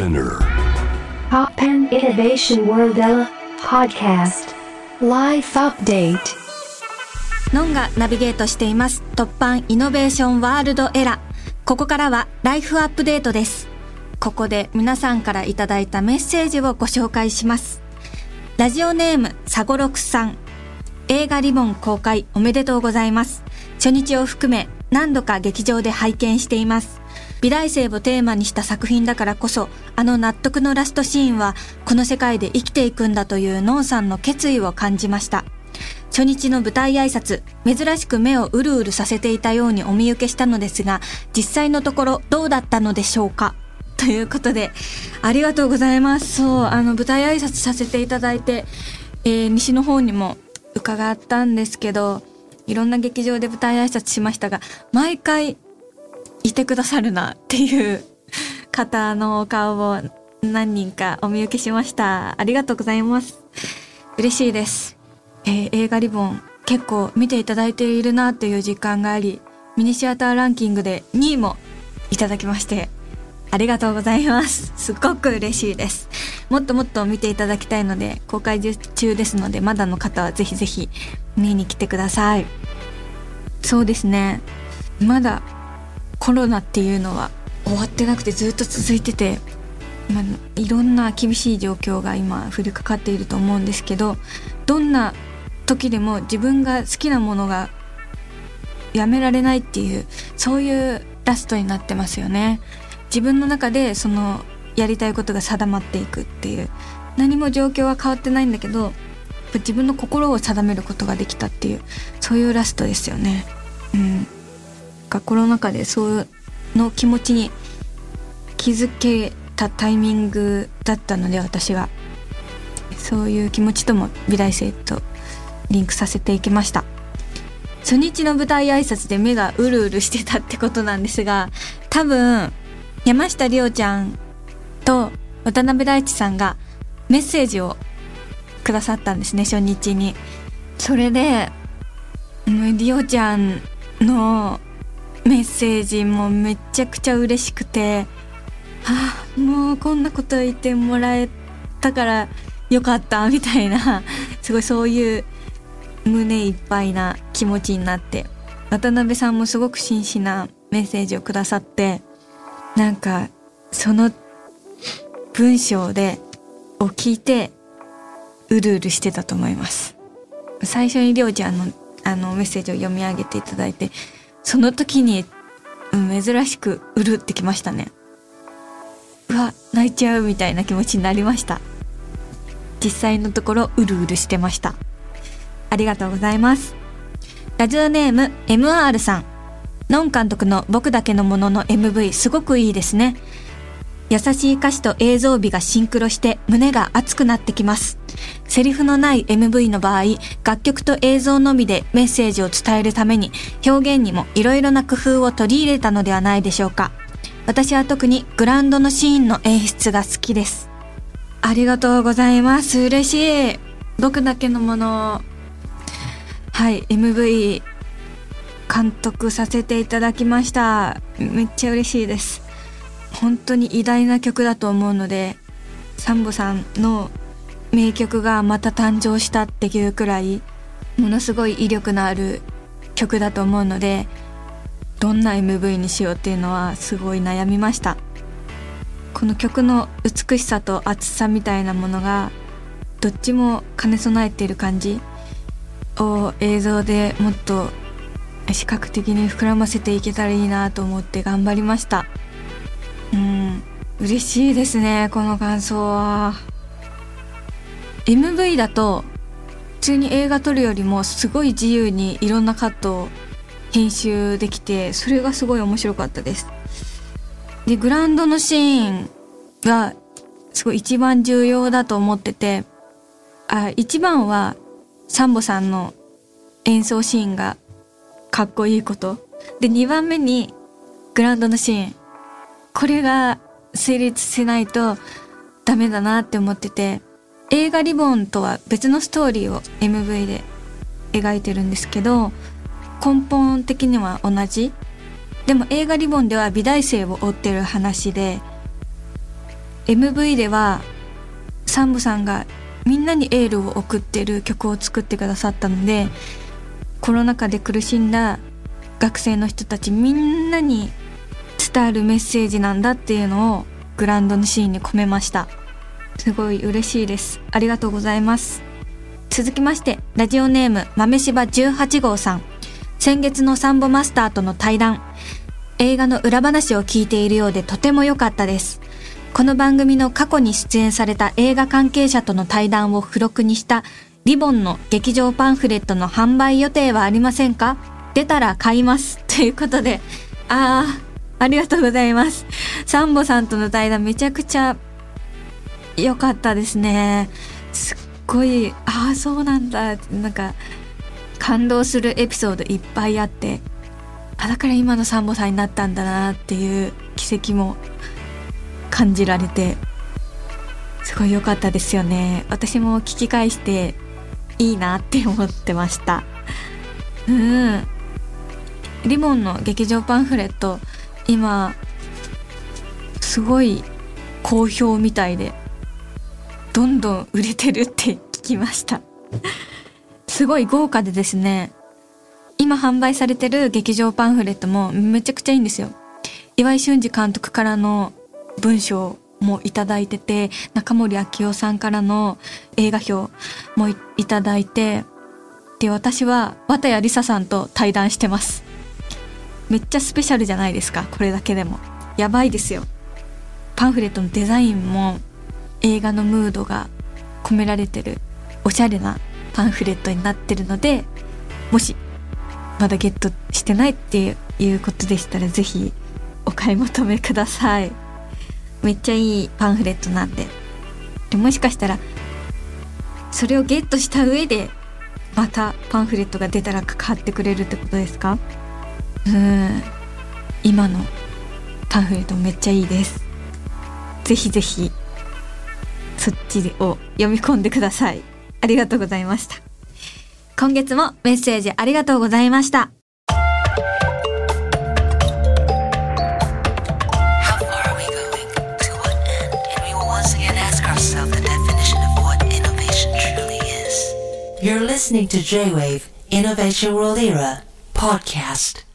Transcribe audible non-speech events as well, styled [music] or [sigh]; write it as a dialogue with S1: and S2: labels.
S1: Spinner.
S2: Pop and Innovation World Podcast. Life Update.
S3: ノンがナビゲートしています。突版イノベーションワールドエラここからはライフアップデートです。ここで皆さんからいただいたメッセージをご紹介します。ラジオネームサゴロクさん。映画リボン公開おめでとうございます。初日を含め何度か劇場で拝見しています美大生をテーマにした作品だからこそあの納得のラストシーンはこの世界で生きていくんだというノンさんの決意を感じました初日の舞台挨拶、珍しく目をうるうるさせていたようにお見受けしたのですが、実際のところどうだったのでしょうか？ということで、ありがとうございます。そう、あの、舞台挨拶させていただいて、えー、西の方にも伺ったんですけど、いろんな劇場で舞台挨拶しましたが、毎回いてくださるなっていう方のお顔を何人かお見受けしました。ありがとうございます。嬉しいです。えー、映画リボン結構見ていただいているなっていう実感があり、ミニシアターランキングで2位もいただきまして、ありがとうございます。すごく嬉しいです。もっともっと見ていただきたいので、公開中ですので、まだの方はぜひぜひ見に来てください。そうですね。まだコロナっていうのは終わってなくてずっと続いてて、まあ、いろんな厳しい状況が今降りかかっていると思うんですけどどんな時でも自分が好きなものがやめられないっていうそういうラストになってますよね。自分の中でそのやりたいことが定まっていくっていう何も状況は変わってないんだけど自分の心を定めることができたっていうそういうラストですよね。うん。コロナ禍でそうの気持ちに気づけたタイミングだったので私がそういう気持ちとも美大生とリンクさせていきました。初日の舞台挨拶で目がうるうるしてたってことなんですが多分山下りおちゃんと渡辺大地さんがメッセージをくださったんですね初日に。それでりおちゃんのメッセージもめちゃくちゃ嬉しくてあもうこんなこと言ってもらえたからよかったみたいな [laughs] すごいそういう胸いっぱいな気持ちになって渡辺さんもすごく真摯なメッセージをくださってなんかその文章でを聞いてうるうるしてたと思います。最初にりょうちゃんのあのメッセージを読み上げていただいてその時に、うん、珍しくうるってきましたね。うわ泣いちゃうみたいな気持ちになりました。実際のところうるうるしてました。ありがとうございます。ラジオネーム MR さん。ノン監督の僕だけのものの MV すごくいいですね。優しい歌詞と映像美がシンクロして胸が熱くなってきますセリフのない MV の場合、楽曲と映像のみでメッセージを伝えるために表現にも色々な工夫を取り入れたのではないでしょうか。私は特にグランドのシーンの演出が好きです。ありがとうございます。嬉しい。僕だけのものはい、MV 監督させていただきました。めっちゃ嬉しいです。本当に偉大な曲だと思うので、サンボさんの名曲がまた誕生したっていうくらいものすごい威力のある曲だと思うのでどんな MV にしようっていうのはすごい悩みました。この曲の美しさと厚さみたいなものがどっちも兼ね備えている感じを映像でもっと視覚的に膨らませていけたらいいなと思って頑張りました。嬉しいですねこの感想は。MV だと普通に映画撮るよりもすごい自由にいろんなカットを編集できてそれがすごい面白かったです。でグラウンドのシーンがすごい一番重要だと思っててあ一番はサンボさんの演奏シーンがかっこいいこと。で2番目にグラウンドのシーン。これが成立しないとダメだなって思ってて映画リボンとは別のストーリーを MV で描いてるんですけど根本的には同じ。でも映画リボンでは美大生を追ってる話で MV ではサンボさんがみんなにエールを送ってる曲を作ってくださったのでコロナ禍で苦しんだ学生の人たちみんなに伝わるメッセージなんだっていうのをグランドのシーンに込めました。すごい嬉しいです。ありがとうございます。続きましてラジオネーム豆柴18号さん。先月のサンボマスターとの対談。映画の裏話を聞いているようでとても良かったです。この番組の過去に出演された映画関係者との対談を付録にしたリボンの劇場パンフレットの販売予定はありませんか？出たら買います。ということで、あー、ありがとうございます。サンボさんとの対談めちゃくちゃ良かったですね。すっごい、ああ、そうなんだ。なんか、感動するエピソードいっぱいあって、あ、だから今のサンボさんになったんだなっていう奇跡も感じられて、すごい良かったですよね。私も聞き返していいなって思ってました。うん。リボンの劇場パンフレット今すごい好評みたいでどんどん売れてるって聞きました。すごい豪華でですね今販売されてる劇場パンフレットもめちゃくちゃいいんですよ。岩井俊二監督からの文章もいただいてて中森明夫さんからの映画表もいただいてで私は綿谷りささんと対談してます。めっちゃスペシャルじゃないですか。これだけでも。やばいですよ。パンフレットのデザインも映画のムードが込められてる。おしゃれなパンフレットになってるのでもしまだゲットしてないっていうことでしたら是非お買い求めください。めっちゃいいパンフレットなんで。でもしかしたらそれをゲットした上でまたパンフレットが出たら買ってくれるってことですか？うん。今のパンフレットめっちゃいいです。ぜひぜひそっちを読み込んでください。ありがとうございました。今月もメッセージありがとうございました「You're listening to J-Wave Innovation World Era podcast.